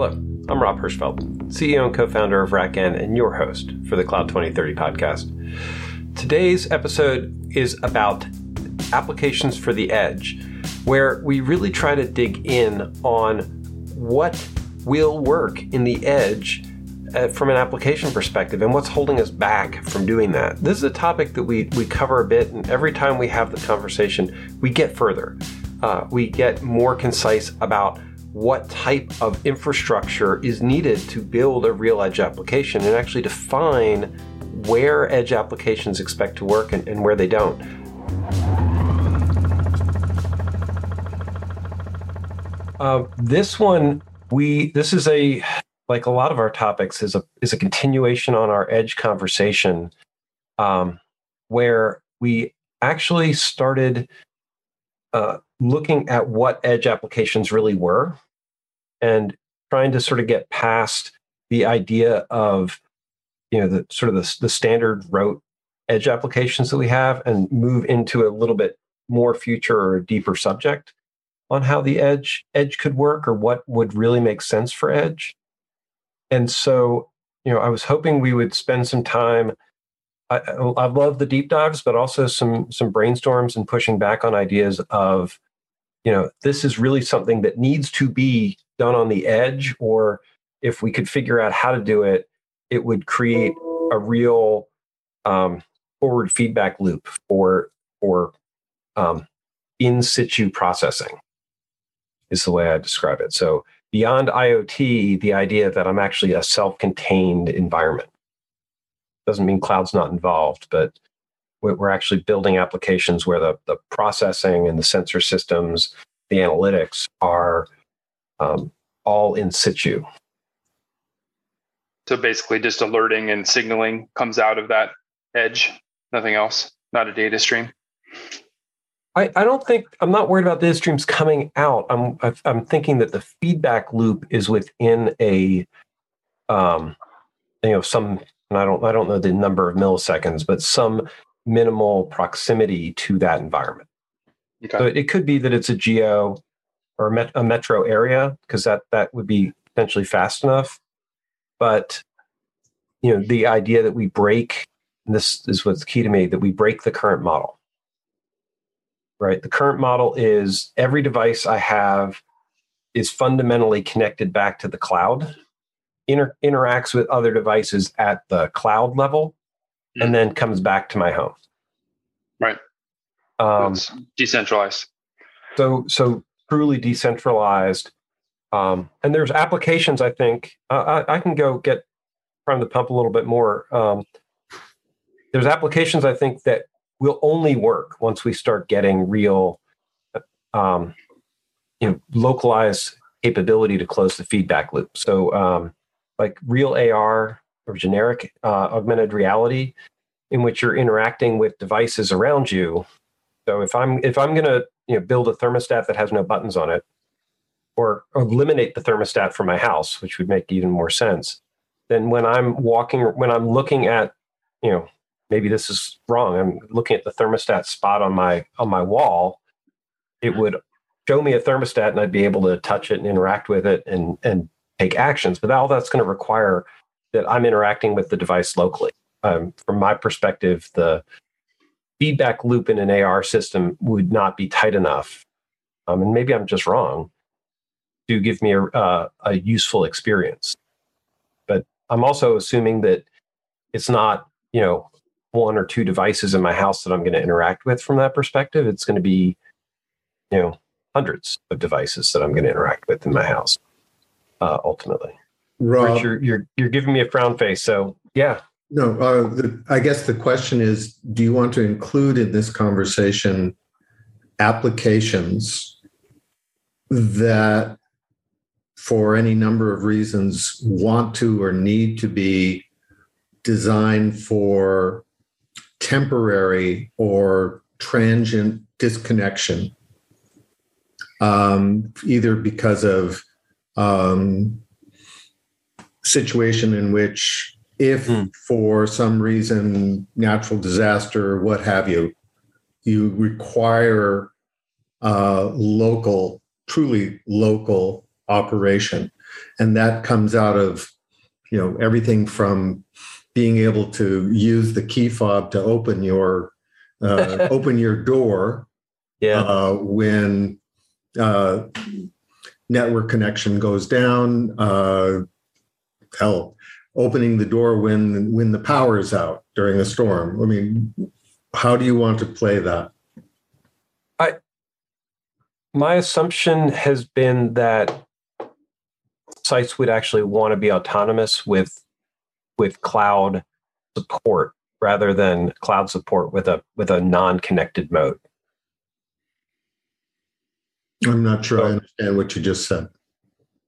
Hello, I'm Rob Hirschfeld, CEO and co founder of RackN and your host for the Cloud 2030 podcast. Today's episode is about applications for the edge, where we really try to dig in on what will work in the edge uh, from an application perspective and what's holding us back from doing that. This is a topic that we, we cover a bit, and every time we have the conversation, we get further. Uh, we get more concise about what type of infrastructure is needed to build a real edge application and actually define where edge applications expect to work and, and where they don't. Uh, this one, we this is a like a lot of our topics is a is a continuation on our edge conversation, um, where we actually started uh, looking at what edge applications really were and trying to sort of get past the idea of you know the sort of the, the standard rote edge applications that we have and move into a little bit more future or deeper subject on how the edge edge could work or what would really make sense for edge. And so you know i was hoping we would spend some time I, I love the deep dives, but also some some brainstorms and pushing back on ideas of, you know, this is really something that needs to be done on the edge, or if we could figure out how to do it, it would create a real um, forward feedback loop for for um, in situ processing. Is the way I describe it. So beyond IoT, the idea that I'm actually a self-contained environment doesn't mean cloud's not involved, but we're actually building applications where the, the processing and the sensor systems, the analytics are um, all in situ. So basically, just alerting and signaling comes out of that edge, nothing else, not a data stream. I, I don't think I'm not worried about data streams coming out. I'm I'm thinking that the feedback loop is within a um, you know some and I don't I don't know the number of milliseconds, but some minimal proximity to that environment. Okay. So it could be that it's a geo or a, met, a metro area because that that would be potentially fast enough. But you know, the idea that we break this is what's key to me that we break the current model. Right? The current model is every device I have is fundamentally connected back to the cloud inter- interacts with other devices at the cloud level mm-hmm. and then comes back to my home. Right. Um, it's decentralized. So, so truly decentralized. Um, and there's applications, I think, uh, I, I, can go get from the pump a little bit more. Um, there's applications I think that will only work once we start getting real, um, you know, localized capability to close the feedback loop. So, um, like real AR or generic uh, augmented reality, in which you're interacting with devices around you. So if I'm if I'm going to you know build a thermostat that has no buttons on it, or, eliminate the thermostat from my house, which would make even more sense, then when I'm walking, when I'm looking at, you know, maybe this is wrong. I'm looking at the thermostat spot on my on my wall. It would show me a thermostat, and I'd be able to touch it and interact with it, and and take actions. But all that's going to require that I'm interacting with the device locally. Um, from my perspective, the feedback loop in an AR system would not be tight enough, um, and maybe I'm just wrong, to give me a, uh, a useful experience. But I'm also assuming that it's not, you know, one or two devices in my house that I'm going to interact with from that perspective. It's going to be, you know, hundreds of devices that I'm going to interact with in my house uh, ultimately. Rob, Rich, you're, you're you're giving me a frown face. So yeah. No, uh, the, I guess the question is: Do you want to include in this conversation applications that, for any number of reasons, want to or need to be designed for temporary or transient disconnection, um, either because of um, situation in which if mm. for some reason natural disaster what have you you require uh, local truly local operation and that comes out of you know everything from being able to use the key fob to open your uh, open your door Yeah. uh, when uh, network connection goes down. Hell, opening the door when when the power is out during a storm. I mean, how do you want to play that? i my assumption has been that sites would actually want to be autonomous with with cloud support rather than cloud support with a with a non-connected mode. I'm not sure I understand what you just said.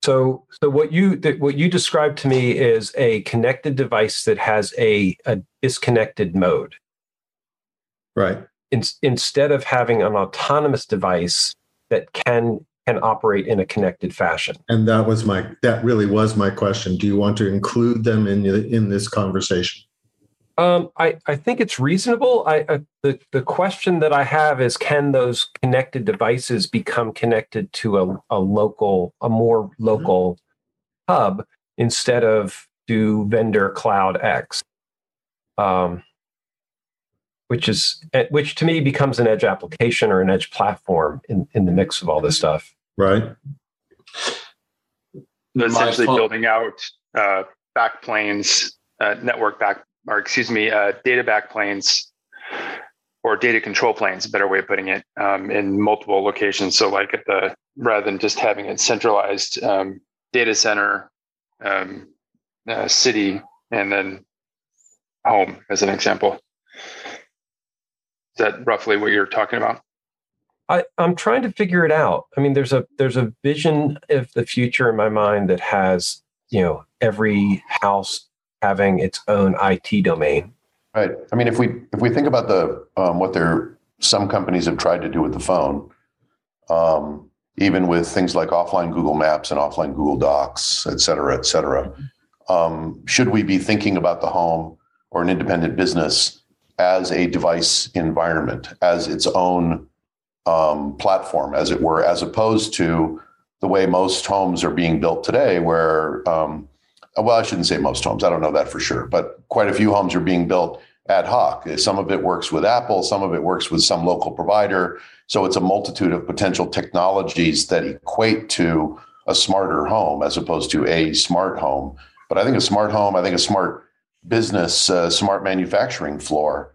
So so what you what you described to me is a connected device that has a, a disconnected mode. Right. In, instead of having an autonomous device that can can operate in a connected fashion. And that was my that really was my question. Do you want to include them in the- in this conversation? Um, I, I think it's reasonable. I, I the the question that I have is, can those connected devices become connected to a, a local, a more local hub instead of do vendor Cloud X, um, which is eh, which to me becomes an edge application or an edge platform in in the mix of all this stuff. Right. essentially building out uh, backplanes, uh, network back, or excuse me, uh, data backplanes or data control planes, a better way of putting it, um, in multiple locations. So, like at the rather than just having a centralized um, data center, um, uh, city, and then home, as an example. Is that roughly what you're talking about? I, I'm trying to figure it out. I mean, there's a there's a vision of the future in my mind that has you know every house having its own IT domain. Right. I mean, if we if we think about the um, what there some companies have tried to do with the phone, um, even with things like offline Google Maps and offline Google Docs, et cetera, et cetera, um, should we be thinking about the home or an independent business as a device environment, as its own um, platform, as it were, as opposed to the way most homes are being built today, where um, well, I shouldn't say most homes. I don't know that for sure, but quite a few homes are being built ad hoc. Some of it works with Apple, some of it works with some local provider. So it's a multitude of potential technologies that equate to a smarter home as opposed to a smart home. But I think a smart home, I think a smart business, uh, smart manufacturing floor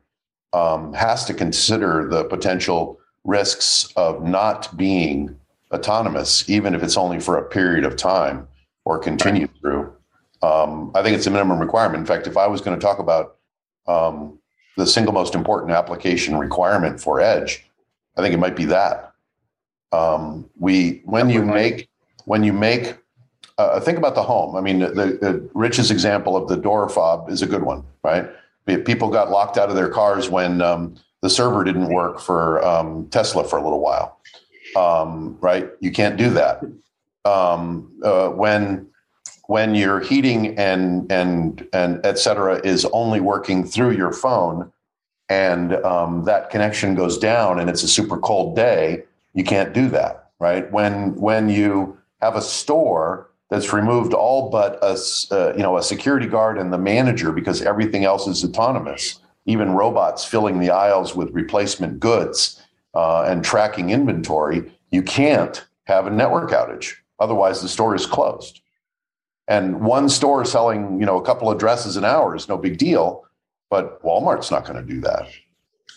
um, has to consider the potential risks of not being autonomous, even if it's only for a period of time or continue through. Um, I think it's a minimum requirement. In fact, if I was going to talk about um, the single most important application requirement for Edge, I think it might be that. Um, we when you make when you make uh, think about the home. I mean, the, the Rich's example of the door fob is a good one, right? People got locked out of their cars when um, the server didn't work for um, Tesla for a little while, um, right? You can't do that. Um, uh, when when your heating and and and et cetera is only working through your phone and um, that connection goes down and it's a super cold day you can't do that right? When when you have a store that's removed all but a uh, you know a security guard and the manager because everything else is autonomous even robots filling the aisles with replacement goods uh, and tracking inventory you can't have a network outage. Otherwise the store is closed and one store selling you know a couple of dresses an hour is no big deal but walmart's not going to do that.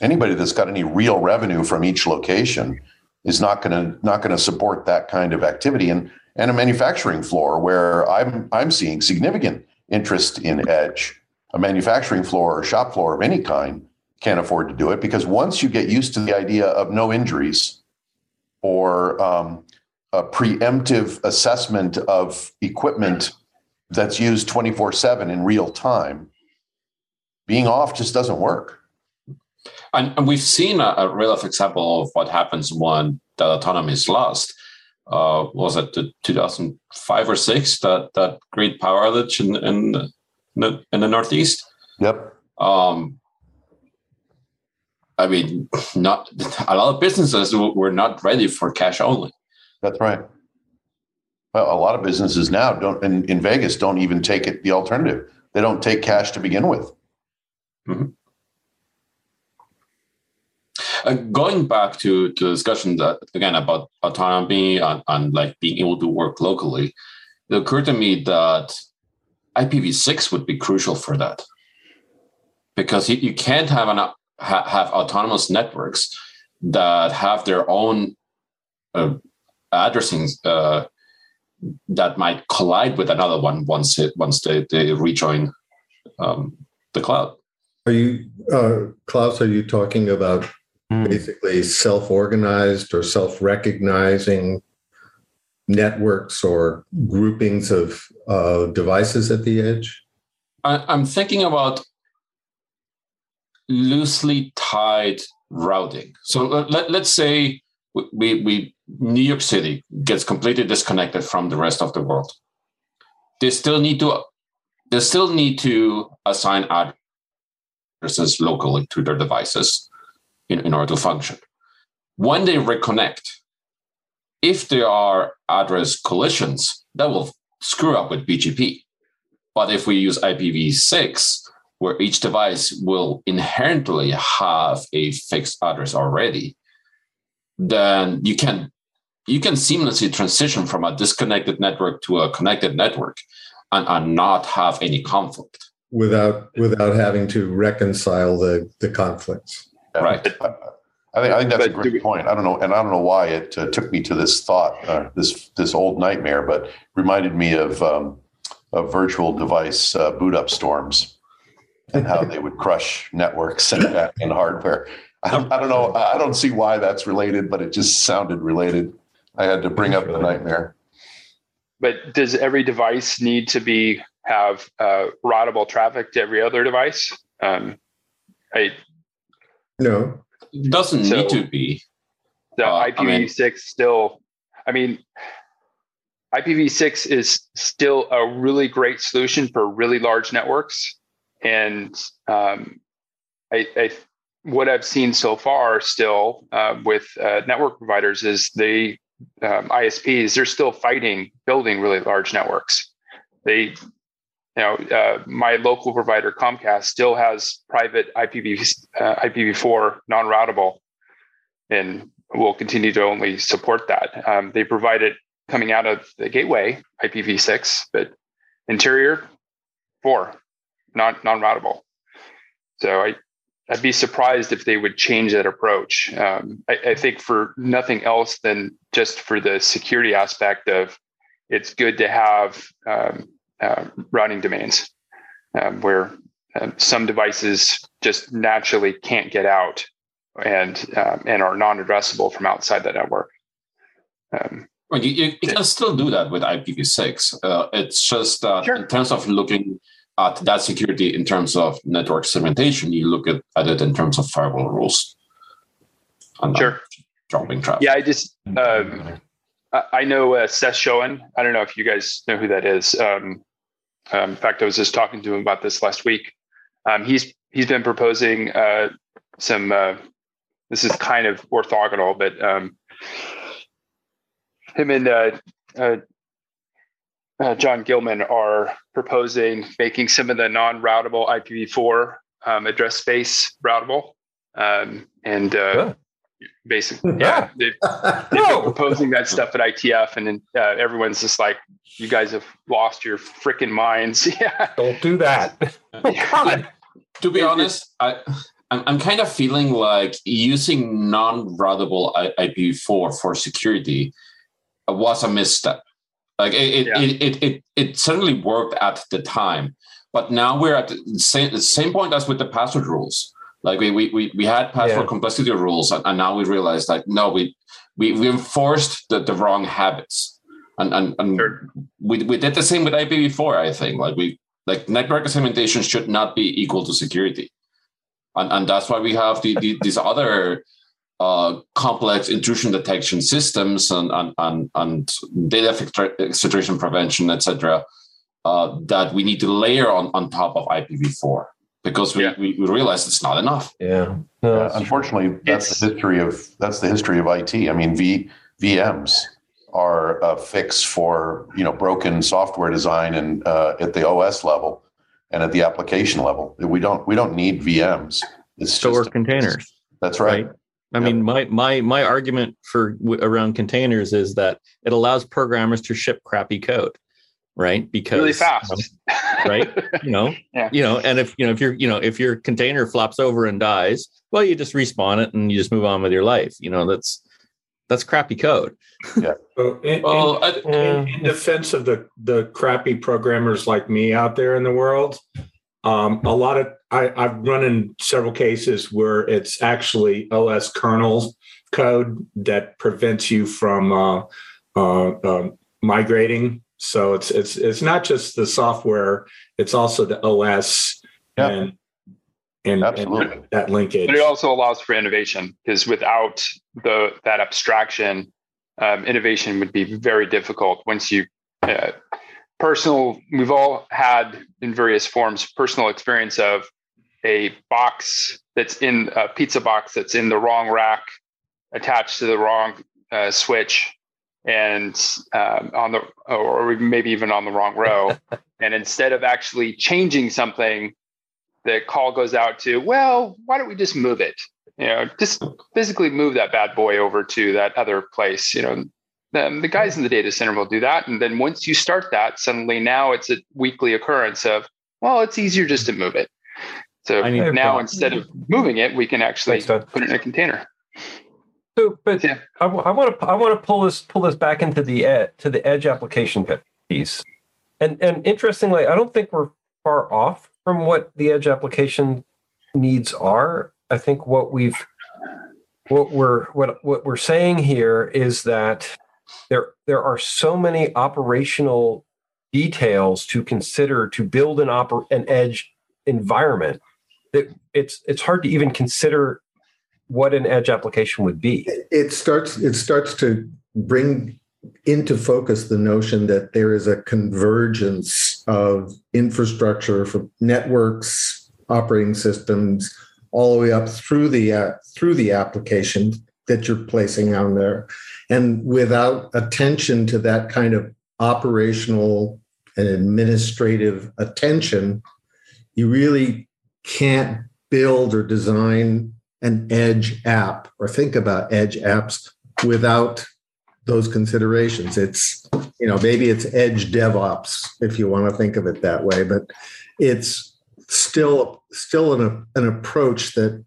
Anybody that's got any real revenue from each location is not going to not going to support that kind of activity. And and a manufacturing floor where i'm i'm seeing significant interest in edge a manufacturing floor or shop floor of any kind can't afford to do it because once you get used to the idea of no injuries or um, a preemptive assessment of equipment that's used 24 7 in real time, being off just doesn't work. And, and we've seen a, a real life example of what happens when that autonomy is lost. Uh, was it the 2005 or six that that great power outage in in the, in the Northeast? Yep. Um, I mean, not a lot of businesses were not ready for cash only. That's right. Well, a lot of businesses now don't in, in Vegas don't even take it the alternative. They don't take cash to begin with. Mm-hmm. Uh, going back to, to the discussion that again about autonomy and, and like being able to work locally, it occurred to me that IPv6 would be crucial for that because you, you can't have an ha, have autonomous networks that have their own uh, addressing uh, that might collide with another one once it once they, they rejoin um, the cloud. Are you, uh, Klaus? Are you talking about mm. basically self-organized or self-recognizing networks or groupings of uh, devices at the edge? I, I'm thinking about loosely tied routing. So let, let's say we, we New York City gets completely disconnected from the rest of the world. They still need to they still need to assign addresses locally to their devices in, in order to function. When they reconnect, if there are address collisions, that will screw up with BGP. But if we use IPv6, where each device will inherently have a fixed address already, then you can you can seamlessly transition from a disconnected network to a connected network and, and not have any conflict without without having to reconcile the the conflicts yeah. right I think, I think that's but a great point. I don't know, and I don't know why it uh, took me to this thought, uh, this this old nightmare, but reminded me of um, of virtual device uh, boot up storms and how they would crush networks and, and hardware. I, I, don't know. I don't see why that's related, but it just sounded related. I had to bring up the nightmare. But does every device need to be have uh, routable traffic to every other device? Um, I no, it doesn't so need to be. The uh, IPv6 I mean, still. I mean, IPv6 is still a really great solution for really large networks, and um, I, I what I've seen so far still uh, with uh, network providers is they um, ISPs they're still fighting building really large networks. They, you know, uh, my local provider Comcast still has private IPv uh, IPv4 non-routable, and will continue to only support that. Um, they provide it coming out of the gateway IPv6, but interior four non non-routable. So I I'd be surprised if they would change that approach. Um, I, I, think for nothing else than just for the security aspect of it's good to have um, uh, routing domains um, where um, some devices just naturally can't get out and um, and are non-addressable from outside the network. Um, well, you, you, can still do that with IPv6. Uh, it's just uh, sure. in terms of looking at that security in terms of network segmentation, you look at, at it in terms of firewall rules. And sure. Dropping traffic. Yeah, I just um, I know uh, Seth Schoen. I don't know if you guys know who that is. Um, um, in fact, I was just talking to him about this last week. Um, he's he's been proposing uh, some. Uh, this is kind of orthogonal, but um, him and uh, John Gilmore are proposing making some of the non-routable IPv4 um, address space routable, um, and uh, basically, yeah, they've, they've been proposing that stuff at IETF, and then uh, everyone's just like, "You guys have lost your freaking minds." yeah, don't do that. yeah. To be honest, I. I'm kind of feeling like using non-routable IPv4 for security was a misstep like it, it, yeah. it, it, it, it, certainly worked at the time, but now we're at the same, the same point as with the password rules. Like we we we, we had password yeah. complexity rules, and, and, now we realize like no, we we, we enforced the, the wrong habits, and and, and sure. we we did the same with IPv4. I think like we like network segmentation should not be equal to security, and and that's why we have the, the these other uh, complex intrusion detection systems and, and, and, and data exfiltration prevention, etc., uh, that we need to layer on, on top of IPv4 because we, yeah. we, we, realize it's not enough. Yeah. No, unfortunately, that's it's, the history of that's the history of IT. I mean, v, VMs. are a fix for you know broken software design and uh, at the OS level and at the application level. We don't we don't need VMs. It's store just, containers. That's right. right? I yep. mean, my my my argument for around containers is that it allows programmers to ship crappy code, right? Because really fast, um, right? You know, yeah. you know, and if you know if your you know if your container flops over and dies, well, you just respawn it and you just move on with your life. You know, that's that's crappy code. Yeah. So in, well, in, in, in, defense of the the crappy programmers like me out there in the world, um, a lot of I, I've run in several cases where it's actually OS kernel code that prevents you from uh, uh, uh, migrating. So it's it's it's not just the software; it's also the OS yep. and and, Absolutely. and that linkage. But it also allows for innovation because without the that abstraction, um, innovation would be very difficult once you uh, personal we've all had in various forms personal experience of a box that's in a pizza box that's in the wrong rack attached to the wrong uh, switch and um, on the or maybe even on the wrong row. And instead of actually changing something the call goes out to well why don't we just move it? You know just physically move that bad boy over to that other place you know the guys in the data center will do that. And then once you start that, suddenly now it's a weekly occurrence of, well, it's easier just to move it. So now instead of moving it, we can actually put it in a container. So, but yeah. I, I want to I want to pull this pull this back into the ed, to the edge application piece, and and interestingly, I don't think we're far off from what the edge application needs are. I think what we've what we're what what we're saying here is that there there are so many operational details to consider to build an oper- an edge environment that it's it's hard to even consider what an edge application would be. It starts it starts to bring into focus the notion that there is a convergence of infrastructure for networks, operating systems, all the way up through the uh, through the application that you're placing on there. And without attention to that kind of operational and administrative attention, you really can't build or design an edge app or think about edge apps without those considerations. It's, you know, maybe it's edge DevOps if you want to think of it that way, but it's still still an, an approach that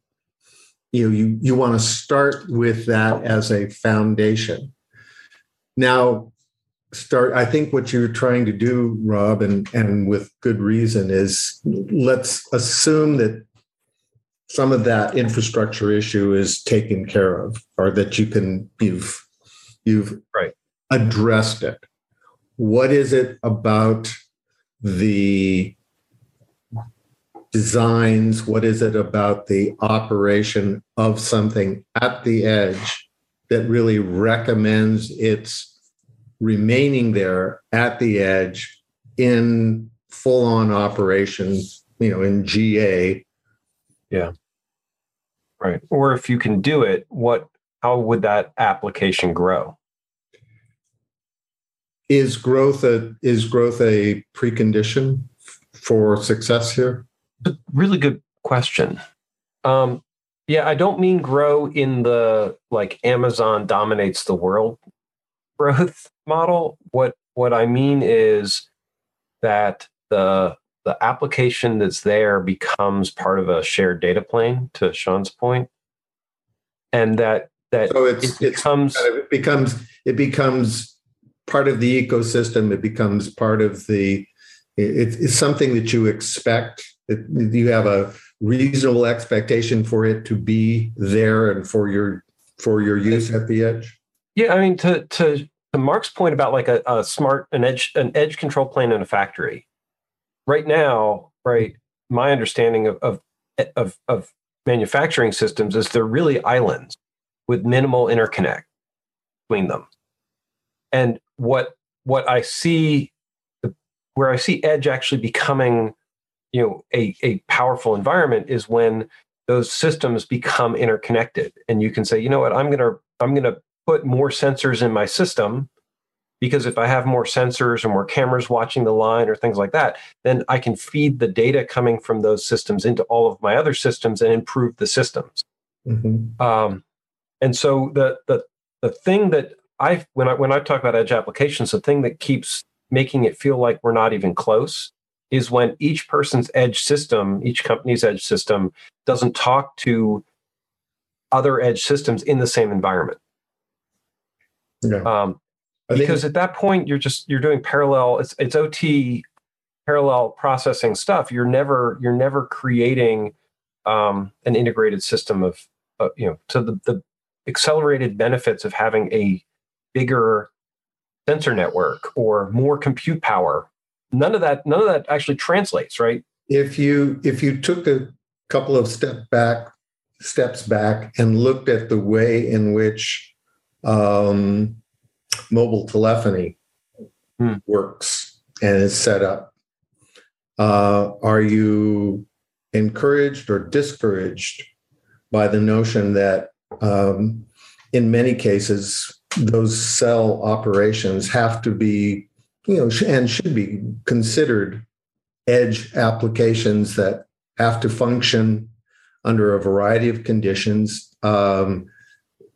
you know you you want to start with that as a foundation. Now start i think what you're trying to do rob and and with good reason is let's assume that some of that infrastructure issue is taken care of or that you can you've you've right. addressed it. What is it about the designs? What is it about the operation of something at the edge that really recommends its remaining there at the edge in full on operation, you know, in GA? Yeah. Right. Or if you can do it, what how would that application grow? Is growth a is growth a precondition for success here? Really good question. Um, yeah, I don't mean grow in the like Amazon dominates the world growth model. What what I mean is that the the application that's there becomes part of a shared data plane. To Sean's point, and that that so it's, it becomes it's, it becomes it becomes part of the ecosystem. It becomes part of the it, it's something that you expect do you have a reasonable expectation for it to be there and for your for your use at the edge? Yeah, I mean to to to Mark's point about like a, a smart an edge an edge control plane in a factory. Right now, right, my understanding of of of, of manufacturing systems is they're really islands with minimal interconnect between them. And what what I see where I see edge actually becoming you know a, a powerful environment is when those systems become interconnected and you can say you know what i'm going to i'm going to put more sensors in my system because if I have more sensors or more cameras watching the line or things like that, then I can feed the data coming from those systems into all of my other systems and improve the systems. Mm-hmm. Um, and so the the the thing that I when I when I talk about edge applications, the thing that keeps making it feel like we're not even close is when each person's edge system, each company's edge system, doesn't talk to other edge systems in the same environment. Yeah. Um, because at that point you're just you're doing parallel it's it's ot parallel processing stuff you're never you're never creating um, an integrated system of uh, you know So the, the accelerated benefits of having a bigger sensor network or more compute power none of that none of that actually translates right if you if you took a couple of step back steps back and looked at the way in which um, mobile telephony hmm. works and is set up. Uh, are you encouraged or discouraged by the notion that um, in many cases those cell operations have to be, you know, and should be considered edge applications that have to function under a variety of conditions. Um,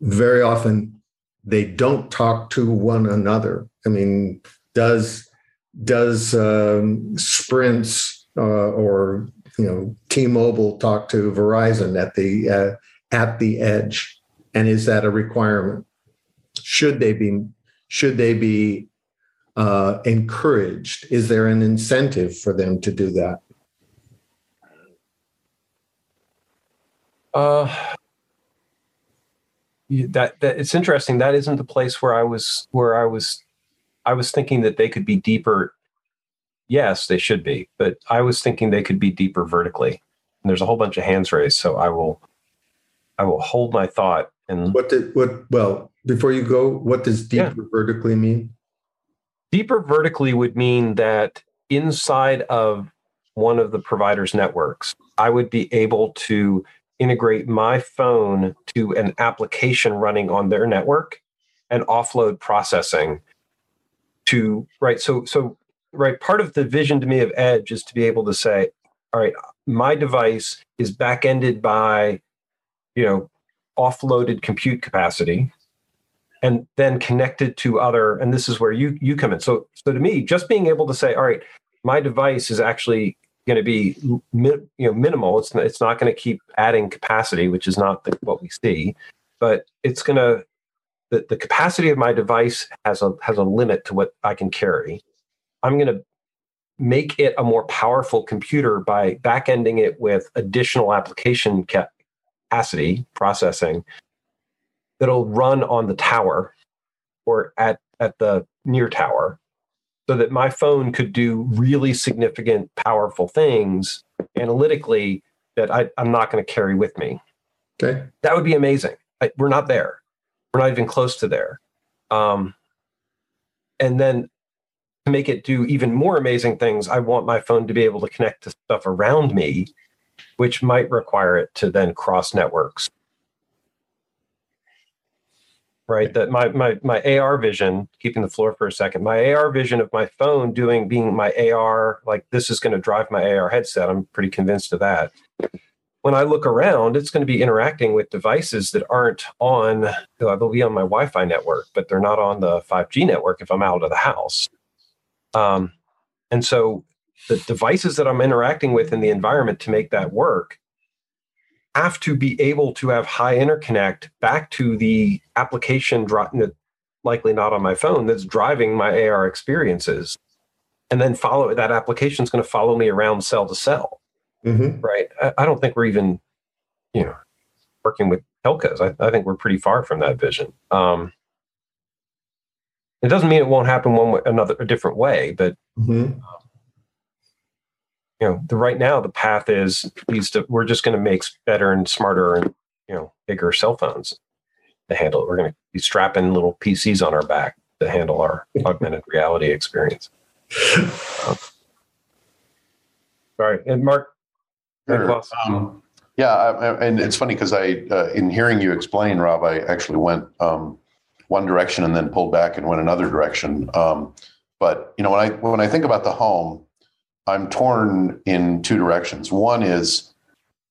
very often they don't talk to one another. I mean, does does um, Sprint's uh, or you know T-Mobile talk to Verizon at the uh, at the edge, and is that a requirement? Should they be should they be uh, encouraged? Is there an incentive for them to do that? Uh, that that it's interesting. That isn't the place where I was where I was I was thinking that they could be deeper. Yes, they should be, but I was thinking they could be deeper vertically. And there's a whole bunch of hands raised, so I will I will hold my thought. And what did what? Well, before you go, what does deeper yeah. vertically mean? Deeper vertically would mean that inside of one of the providers' networks, I would be able to integrate my phone to an application running on their network and offload processing to right so so right part of the vision to me of edge is to be able to say all right my device is back-ended by you know offloaded compute capacity and then connected to other and this is where you you come in so so to me just being able to say all right my device is actually going to be you know minimal. It's it's not going to keep adding capacity, which is not the, what we see, but it's going to the, the capacity of my device has a has a limit to what I can carry. I'm going to make it a more powerful computer by back-ending it with additional application capacity processing that'll run on the tower or at at the near tower so that my phone could do really significant, powerful things analytically that I, am not going to carry with me. Okay. That would be amazing. I, we're not there. We're not even close to there. Um, and then to make it do even more amazing things, I want my phone to be able to connect to stuff around me, which might require it to then cross networks right? That my my my ar vision keeping the floor for a second my ar vision of my phone doing being my ar like this is going to drive my ar headset. I'm pretty convinced of that. When i look around it's going to be interacting with devices that aren't on they'll be on my wi-fi network but they're not on the 5g network if i'm out of the house. Um, and so the devices that i'm interacting with in the environment to make that work have to be able to have high interconnect back to the application likely not on my phone that's driving my AR experiences. And then follow that application is going to follow me around cell to cell. Mm-hmm. Right. I, I, don't think we're even, you know, working with telcos. I, I think we're pretty far from that vision. Um, it doesn't mean it won't happen one way, another a different way, but mm-hmm you know, the right now the path is. To, we're just going to make better and smarter and you know bigger cell phones to handle it. We're going to be strapping little PCs on our back to handle our augmented reality experience. Um, all right, and Mark. Sure. Um, yeah, I, and it's funny because I, uh, in hearing you explain, Rob, I actually went um, one direction and then pulled back and went another direction. Um, but you know, when I when I think about the home, I'm torn in two directions. One is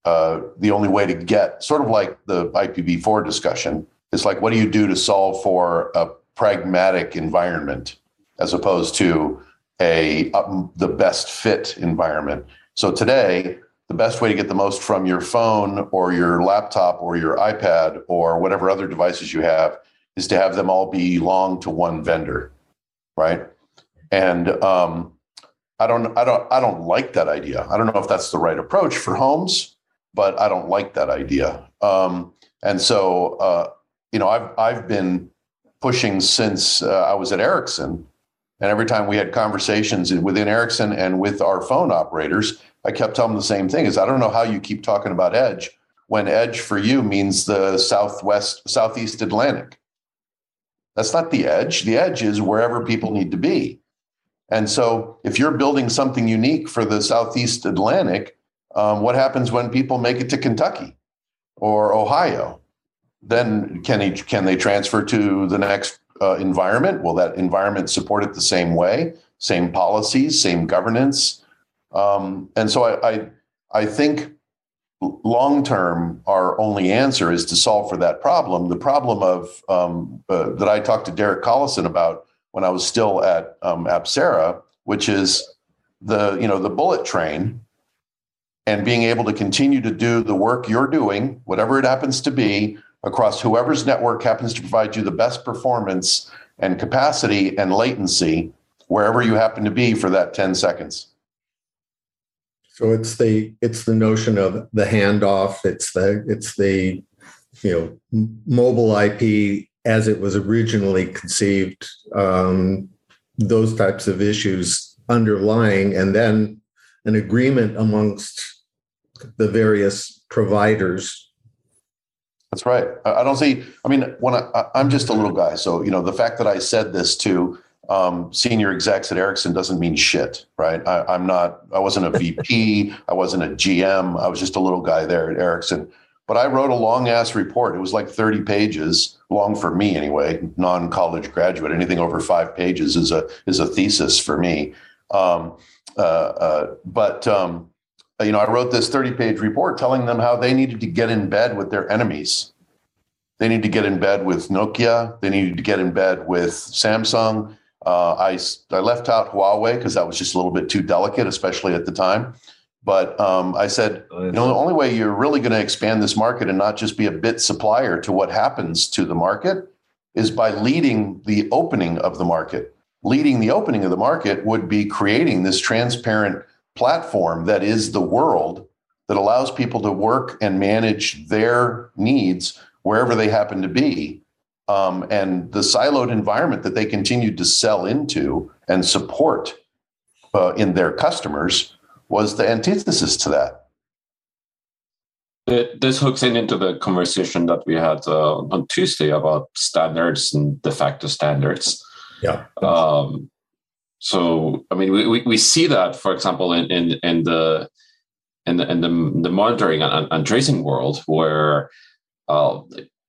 uh, the only way to get sort of like the IPv4 discussion. It's like, what do you do to solve for a pragmatic environment as opposed to a the best fit environment? So today, the best way to get the most from your phone or your laptop or your iPad or whatever other devices you have is to have them all belong to one vendor, right? And um, I don't, I don't, I don't like that idea. I don't know if that's the right approach for homes, but I don't like that idea. Um, and so, uh, you know, I've I've been pushing since uh, I was at Ericsson, and every time we had conversations within Ericsson and with our phone operators, I kept telling them the same thing: is I don't know how you keep talking about edge when edge for you means the southwest, southeast Atlantic. That's not the edge. The edge is wherever people need to be. And so, if you're building something unique for the Southeast Atlantic, um, what happens when people make it to Kentucky or Ohio? Then can he, can they transfer to the next uh, environment? Will that environment support it the same way, same policies, same governance? Um, and so, I, I, I think long term, our only answer is to solve for that problem. The problem of um, uh, that I talked to Derek Collison about when I was still at um, Apcera, which is the you know the bullet train, and being able to continue to do the work you're doing, whatever it happens to be, across whoever's network happens to provide you the best performance and capacity and latency wherever you happen to be for that 10 seconds. So it's the it's the notion of the handoff. It's the it's the you know mobile IP as it was originally conceived, um, those types of issues underlying, and then an agreement amongst the various providers. That's right. I don't see. I mean, when I, I'm just a little guy, so you know, the fact that I said this to um, senior execs at Ericsson doesn't mean shit, right? I, am not. I wasn't a VP. I wasn't a GM. I was just a little guy there at Ericsson. But I wrote a long ass report. It was like 30 pages long for me anyway, non college graduate. Anything over five pages is a is a thesis for me. Um, uh, uh, but um, you know, I wrote this 30 page report telling them how they needed to get in bed with their enemies. They need to get in bed with Nokia. They needed to get in bed with Samsung. Uh, I, I left out Huawei because that was just a little bit too delicate, especially at the time. But um, I said, you know, the only way you're really going to expand this market and not just be a bit supplier to what happens to the market is by leading the opening of the market. Leading the opening of the market would be creating this transparent platform that is the world that allows people to work and manage their needs wherever they happen to be. Um, and the siloed environment that they continue to sell into and support uh, in their customers was the antithesis to that. It, this hooks in into the conversation that we had uh, on Tuesday about standards and de facto standards. Yeah. Um, so, I mean, we, we, we, see that, for example, in, in, in the in the, in the, the monitoring and, and, tracing world, where uh,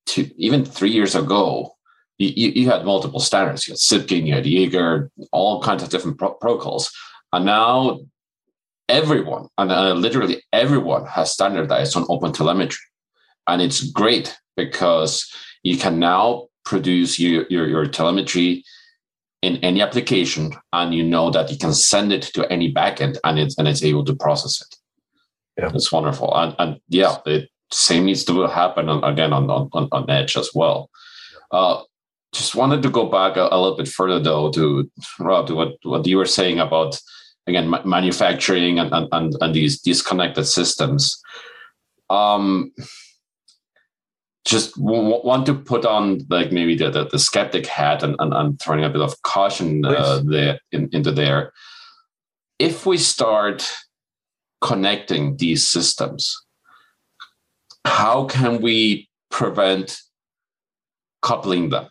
to, even three years ago, you, you, had multiple standards. You had Zipkin, you had Jaeger, all kinds of different pro- protocols. And now everyone, and uh, literally everyone, has standardized on open telemetry. And it's great because you can now produce your, your, your telemetry in any application and you know that you can send it to any backend and it's and it's able to process it. Yeah. It's wonderful. And and yeah, the same needs to happen on, again on, on, on Edge as well. Uh, just wanted to go back a, a, little bit further though to Rob to what, what you were saying about again ma- manufacturing and, and, and these disconnected systems. Um just w- want to put on like maybe the, the, the skeptic hat and, and, and, throwing a bit of caution uh, there in, into there. If we start connecting these systems how can we prevent coupling them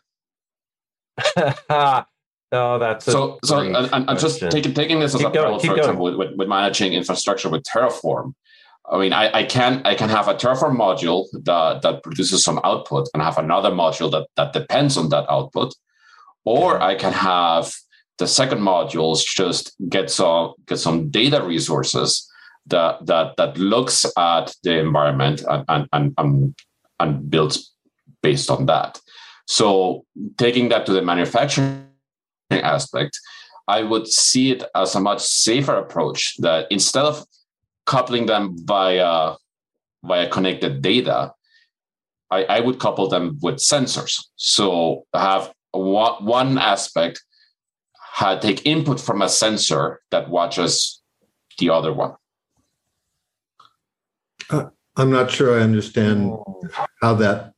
No, that's so. So, and, and uh, just taking taking this as keep a parallel, for example, with, with, managing infrastructure with Terraform. I mean, I, I can I can have a Terraform module that, that produces some output and have another module that, that depends on that output. Or I can have the second modules just get some get some data resources that that that looks at the environment and and, and, and builds based on that. So taking that to the manufacturing aspect, I would see it as a much safer approach that instead of coupling them via via connected data, I, I would couple them with sensors. So have one aspect had take input from a sensor that watches the other one. Uh, I'm not sure I understand how that.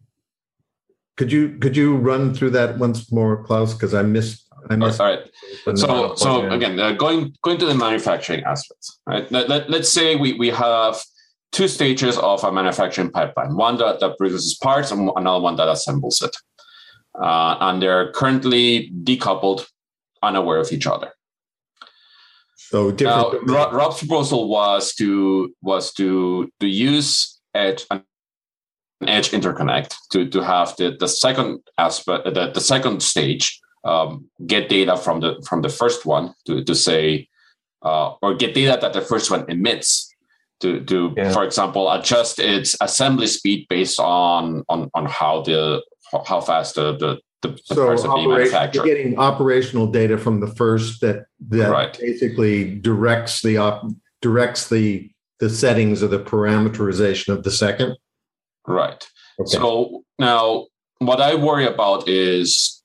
Could you could you run through that once more, Klaus? Because I missed. I missed. All right. So so again, uh, going going to the manufacturing aspects. Right. Let, let, let's say we we have two stages of a manufacturing pipeline. One that, that produces parts, and another one that assembles it. Uh, and they're currently decoupled, unaware of each other. So different. Now, Rob's proposal was to was to to use edge an edge interconnect to to have the the second aspect the, the second stage um, get data from the from the first one to to say uh, or get data that the first one emits to to yeah. for example adjust its assembly speed based on on on how the how fast the the, the, the so parts are being manufactured. Getting operational data from the first that that right. basically directs the op, directs the the settings or the parameterization of the second. Right. Okay. So now, what I worry about is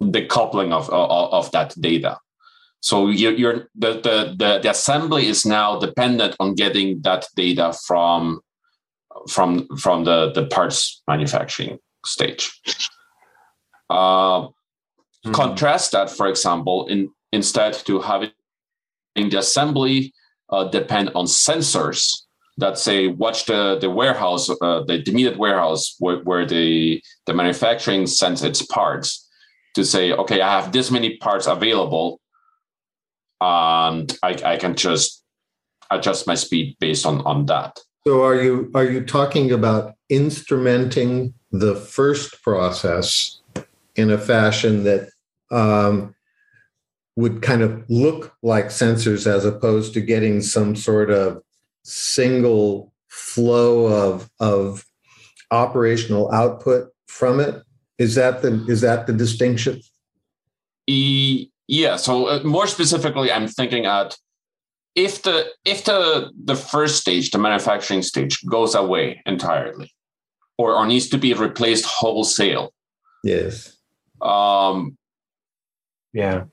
the coupling of of, of that data. So you're, you're the, the, the the assembly is now dependent on getting that data from from from the the parts manufacturing stage. Uh, mm-hmm. Contrast that, for example, in instead to having the assembly uh, depend on sensors that say watch the the warehouse, uh, the immediate warehouse where, where the the manufacturing sends its parts to say, okay, I have this many parts available and I, I can just adjust my speed based on on that. So are you are you talking about instrumenting the first process in a fashion that um, would kind of look like sensors as opposed to getting some sort of single flow of of operational output from it? Is that the is that the distinction? E- yeah. So uh, more specifically, I'm thinking at if the if the the first stage, the manufacturing stage, goes away entirely, or or needs to be replaced wholesale. Yes. Um. Yeah.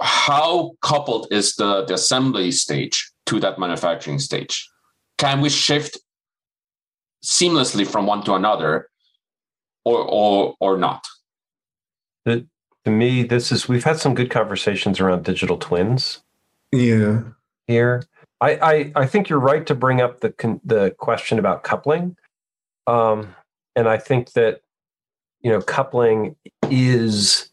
How coupled is the, the assembly stage to that manufacturing stage? Can we shift seamlessly from one to another, or or or not? The to me, this is we've had some good conversations around digital twins. Yeah. Here, I I, I think you're right to bring up the con, the question about coupling, um, and I think that you know coupling is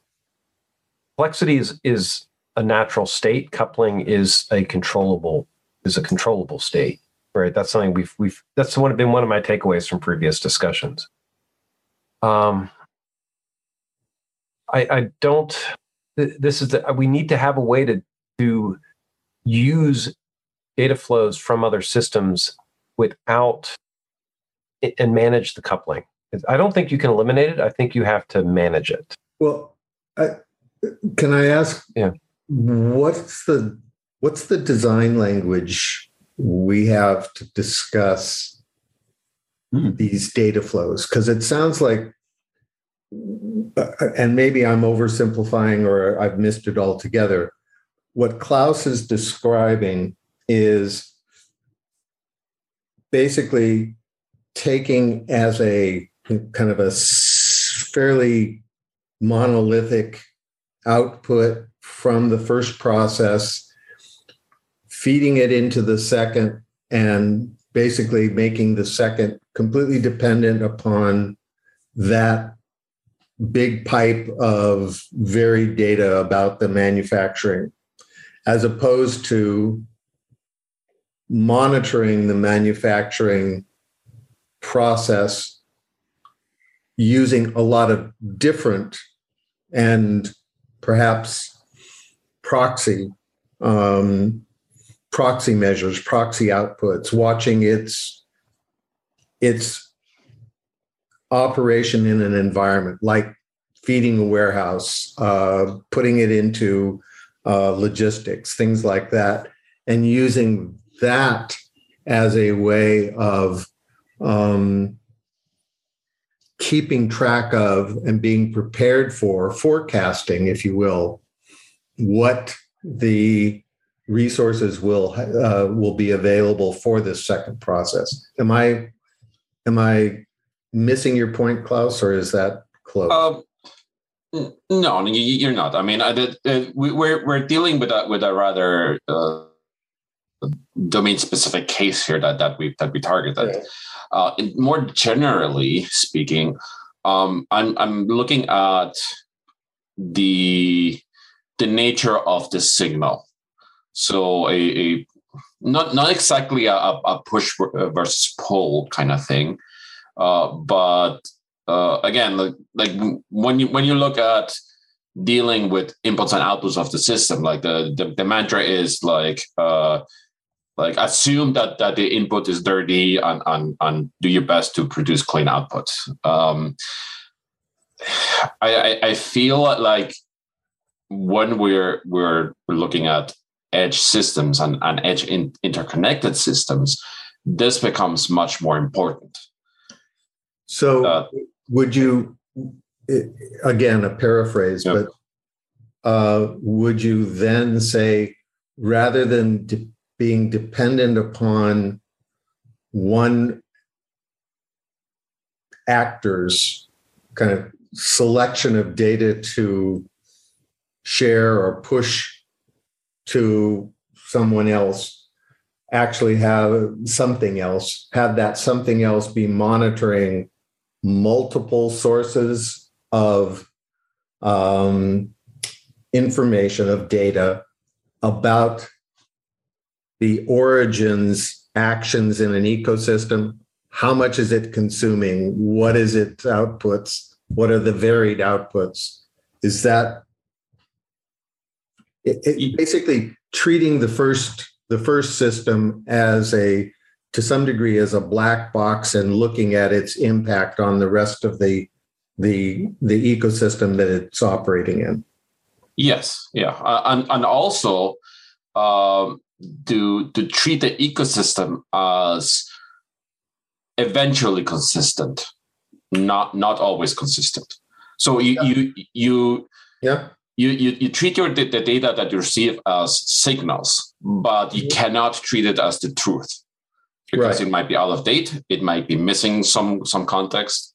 complexity is is a natural state. Coupling is a controllable is a controllable state. Right. That's something we've we've that's one been one of my takeaways from previous discussions. Um, I, I don't. This is the, we need to have a way to to use data flows from other systems without and manage the coupling. I don't think you can eliminate it. I think you have to manage it. Well, I, can I ask? Yeah. What's the what's the design language we have to discuss mm. these data flows? Because it sounds like and maybe I'm oversimplifying or I've missed it altogether. What Klaus is describing is basically taking as a kind of a fairly monolithic output from the first process, feeding it into the second, and basically making the second completely dependent upon that big pipe of varied data about the manufacturing, as opposed to monitoring the manufacturing process using a lot of different and perhaps proxy um, proxy measures, proxy outputs, watching its its operation in an environment like feeding a warehouse, uh, putting it into uh, logistics, things like that, and using that as a way of um, keeping track of and being prepared for forecasting, if you will, what the resources will uh, will be available for this second process. Am I am I missing your point, Klaus, or is that close? Um, no, you're not. I mean, we're we're dealing with a with a rather uh, domain specific case here that that we that we targeted. Uh, more generally speaking, um, I'm I'm looking at the the nature of the signal. So a, a not not exactly a, a push versus pull kind of thing, uh, but uh, again, like, like when you when you look at dealing with inputs and outputs of the system, like the the, the mantra is like uh, like assume that that the input is dirty and and, and do your best to produce clean output. Um, I, I I feel like when we're we're looking at edge systems and, and edge in, interconnected systems, this becomes much more important. So, uh, would you, again, a paraphrase, but uh, would you then say, rather than de- being dependent upon one actor's kind of selection of data to share or push to someone else actually have something else, have that something else be monitoring multiple sources of um, information, of data about the origins, actions in an ecosystem. How much is it consuming? What is its outputs? What are the varied outputs? Is that it, it basically treating the first the first system as a to some degree as a black box and looking at its impact on the rest of the the the ecosystem that it's operating in. Yes yeah. Uh, and and also um, to to treat the ecosystem as eventually consistent not not always consistent. So you yeah. you you yeah you, you, you treat your the, the data that you receive as signals, mm. but you cannot treat it as the truth because right. it might be out of date, it might be missing some some context.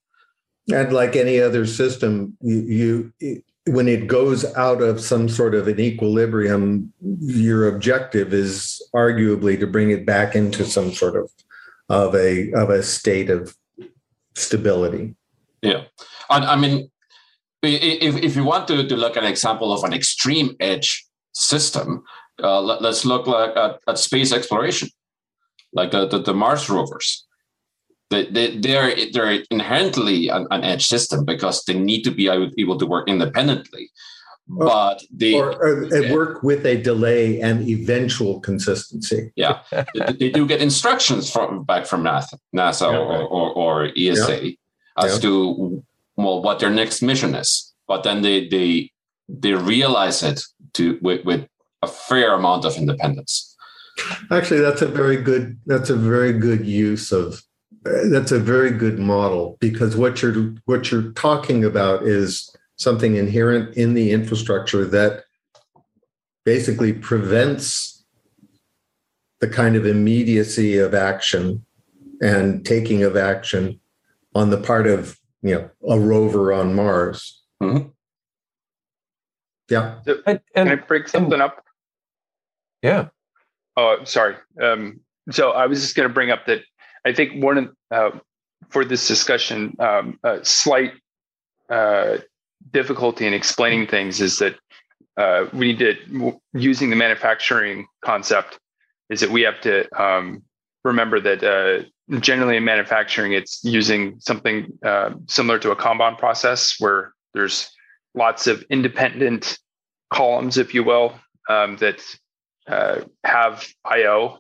And like any other system, you, you when it goes out of some sort of an equilibrium, your objective is arguably to bring it back into some sort of of a of a state of stability. Yeah, and I mean if, if you want to, to look at an example of an extreme edge system, uh, let, us look like at, at, space exploration, like the, the, the Mars rovers. They, they, they're, they're inherently an, an, edge system because they need to be able to work independently. But they or, or work with a delay and eventual consistency. Yeah, they, they, do get instructions from back from NASA, NASA yeah, right. or, or, or, ESA yeah. as yeah. to well what their next mission is. But then they they they realize it to with, with a fair amount of independence. Actually that's a very good that's a very good use of that's a very good model because what you're what you're talking about is something inherent in the infrastructure that basically prevents the kind of immediacy of action and taking of action on the part of you know a rover on Mars. Mm-hmm. Yeah. and, and, Can I break something and, up? Yeah. Oh, sorry. Um, so I was just going to bring up that I think one uh, for this discussion, um, a slight uh, difficulty in explaining things is that uh, we need to using the manufacturing concept. is that we have to um, remember that uh, generally in manufacturing, it's using something uh, similar to a Kanban process where there's lots of independent columns, if you will, um, that uh, have I/O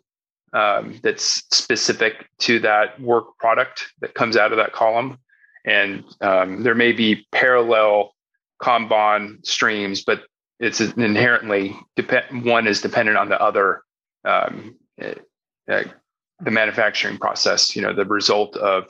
um, that's specific to that work product that comes out of that column, and um, there may be parallel Kanban streams, but it's inherently depend. One is dependent on the other. Uh, the manufacturing process, you know, the result of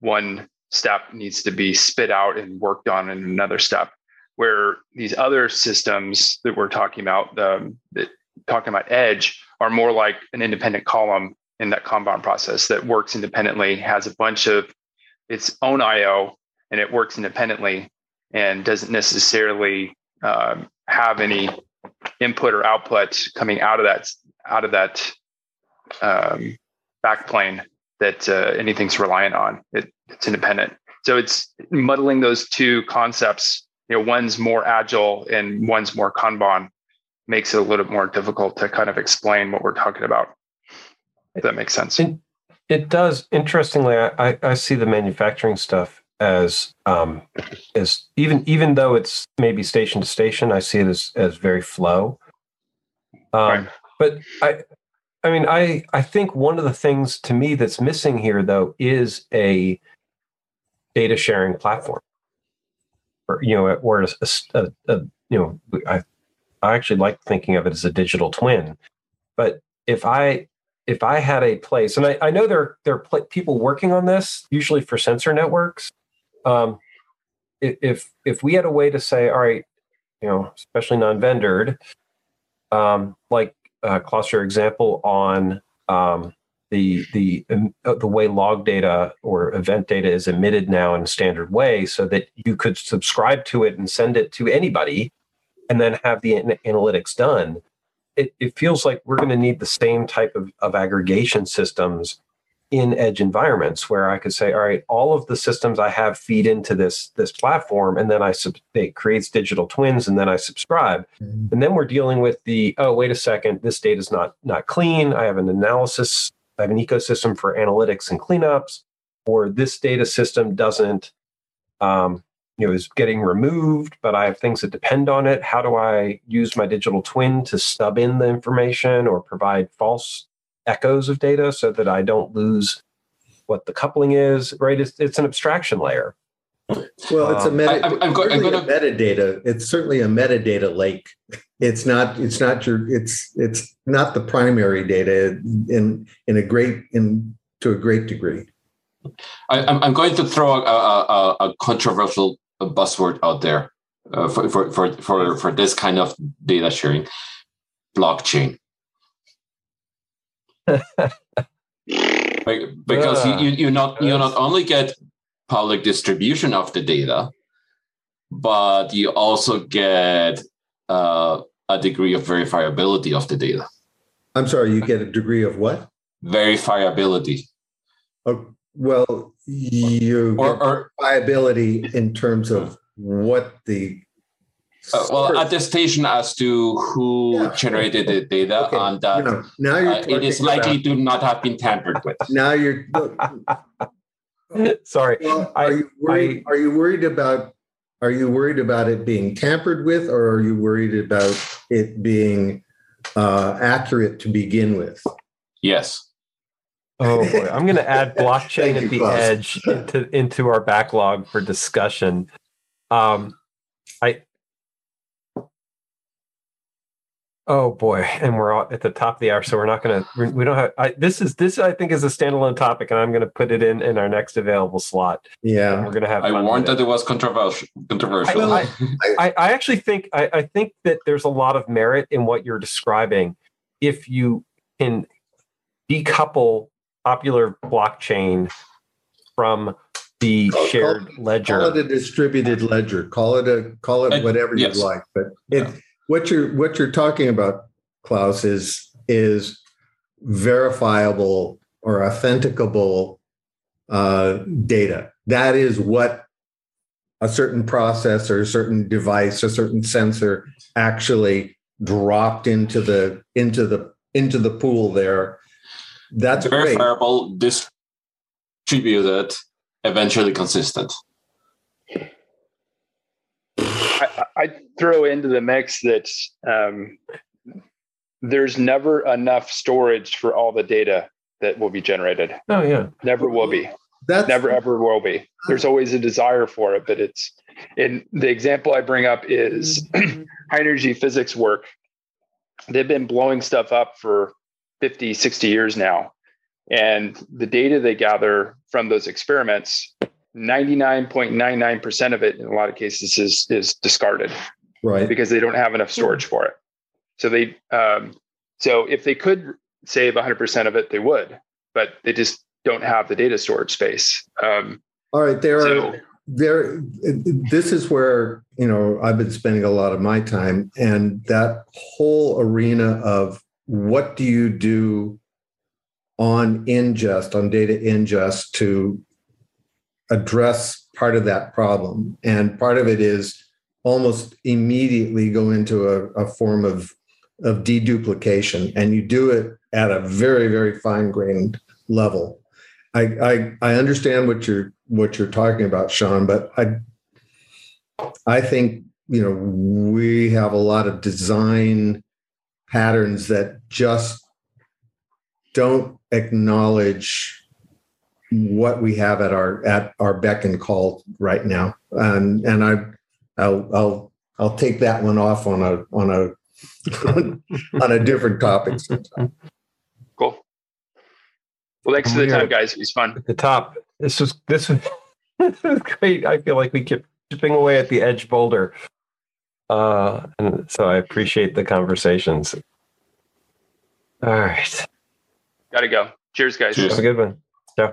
one step needs to be spit out and worked on in another step. Where these other systems that we're talking about, um, that talking about edge, are more like an independent column in that Kanban process that works independently, has a bunch of its own I/O, and it works independently and doesn't necessarily um, have any input or output coming out of that out of that um, backplane that uh, anything's reliant on. It, it's independent. So it's muddling those two concepts. You know, one's more agile and one's more Kanban makes it a little bit more difficult to kind of explain what we're talking about. If that makes sense. It, it does. Interestingly, I, I see the manufacturing stuff as um, as even even though it's maybe station to station, I see it as as very flow. Um, right. But I I mean, I I think one of the things to me that's missing here though is a data sharing platform, or you know, or a, a, a you know, I I actually like thinking of it as a digital twin. But if I if I had a place, and I, I know there there are people working on this, usually for sensor networks. Um, if if we had a way to say, all right, you know, especially non-vendored, um, like uh, cluster example on um, the the um, the way log data or event data is emitted now in a standard way, so that you could subscribe to it and send it to anybody, and then have the an- analytics done. It, it feels like we're going to need the same type of, of aggregation systems in edge environments where I could say, all right, all of the systems I have feed into this this platform, and then I sub- it creates digital twins, and then I subscribe, mm-hmm. and then we're dealing with the oh wait a second, this data is not not clean. I have an analysis, I have an ecosystem for analytics and cleanups, or this data system doesn't, um, you know, is getting removed, but I have things that depend on it. How do I use my digital twin to stub in the information or provide false echoes of data so that I don't lose what the coupling is, right? It's, it's an abstraction layer. Well, it's a, um, meta, I, am going, to metadata. It's certainly a metadata lake. It's not. It's not your. It's it's not the primary data in in a great in to a great degree. I, am going to throw a, a, a controversial buzzword out there uh, for, for for for for this kind of data sharing: blockchain because you, you, you not you not only get public distribution of the data, but you also get uh, a degree of verifiability of the data. I'm sorry, you get a degree of what? Verifiability. Oh, well, you or, or verifiability in terms of what the uh, well, attestation as to who yeah. generated the data okay. on that. You know, now you're uh, it is likely about, to not have been tampered with. Now you're. Sorry. Well, are you worried? I, are you worried about? Are you worried about it being tampered with, or are you worried about it being uh, accurate to begin with? Yes. Oh boy, I'm going to add blockchain at the edge into into our backlog for discussion. Um, I Oh boy, and we're all at the top of the hour, so we're not going to. We don't have. I, this is this. I think is a standalone topic, and I'm going to put it in in our next available slot. Yeah, we're going to have. I warned that it was controversial. Controversial. I, I, I actually think I, I think that there's a lot of merit in what you're describing, if you can decouple popular blockchain from the call, shared call, ledger. Call it a distributed ledger. Call it a call it whatever yes. you like, but it. Yeah what you're what you're talking about, Klaus, is is verifiable or authenticable uh, data. That is what a certain process or a certain device, a certain sensor actually dropped into the into the into the pool there. That's verifiable, great. distributed, eventually consistent. I, I, throw into the mix that um, there's never enough storage for all the data that will be generated. Oh yeah, never will be. That's never ever will be. There's always a desire for it, but it's. And the example I bring up is high energy physics work. They've been blowing stuff up for 50, 60 years now. And the data they gather from those experiments 99.99% of it in a lot of cases is is discarded. Right. Because they don't have enough storage for it. So they um, so if they could save 100% of it they would but they just don't have the data storage space. Um, all right there so, are there this is where you know i've been spending a lot of my time and that whole arena of what do you do on ingest on data ingest to address part of that problem. And part of it is almost immediately go into a, a form of, of deduplication. And you do it at a very, very fine grained level. I, I, I understand what you're what you're talking about, Sean, but I I think you know we have a lot of design patterns that just don't acknowledge what we have at our at our beck and call right now. And and i i'll i'll i'll take that one off on a on a on a different topic cool. Well thanks for the time guys. It was fun. at the top. This was this was, this was great. I feel like we kept chipping away at the edge boulder. Uh and so i appreciate the conversations. All right. Gotta go. Cheers guys. Cheers. have a good one. Yeah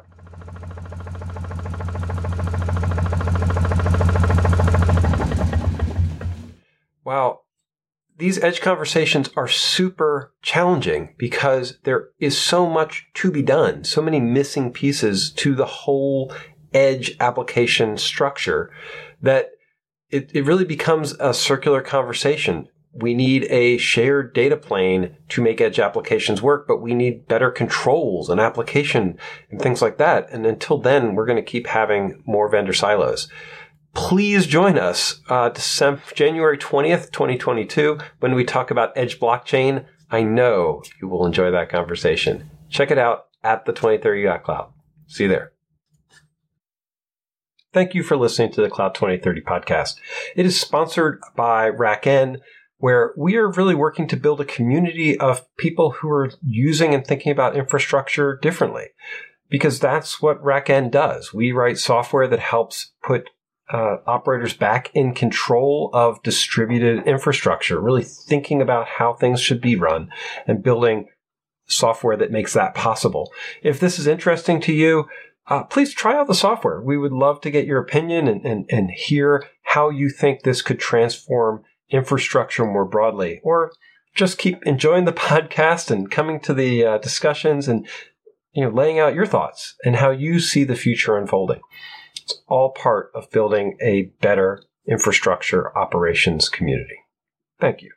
Wow. These edge conversations are super challenging because there is so much to be done, so many missing pieces to the whole edge application structure that it, it really becomes a circular conversation. We need a shared data plane to make edge applications work, but we need better controls and application and things like that. And until then, we're going to keep having more vendor silos please join us uh, December, January 20th, 2022, when we talk about Edge blockchain. I know you will enjoy that conversation. Check it out at the 2030.cloud. See you there. Thank you for listening to the Cloud 2030 podcast. It is sponsored by RackN, where we are really working to build a community of people who are using and thinking about infrastructure differently. Because that's what RackN does. We write software that helps put uh, operators back in control of distributed infrastructure, really thinking about how things should be run and building software that makes that possible. If this is interesting to you, uh, please try out the software. We would love to get your opinion and, and, and hear how you think this could transform infrastructure more broadly, or just keep enjoying the podcast and coming to the uh, discussions and you know laying out your thoughts and how you see the future unfolding. It's all part of building a better infrastructure operations community. Thank you.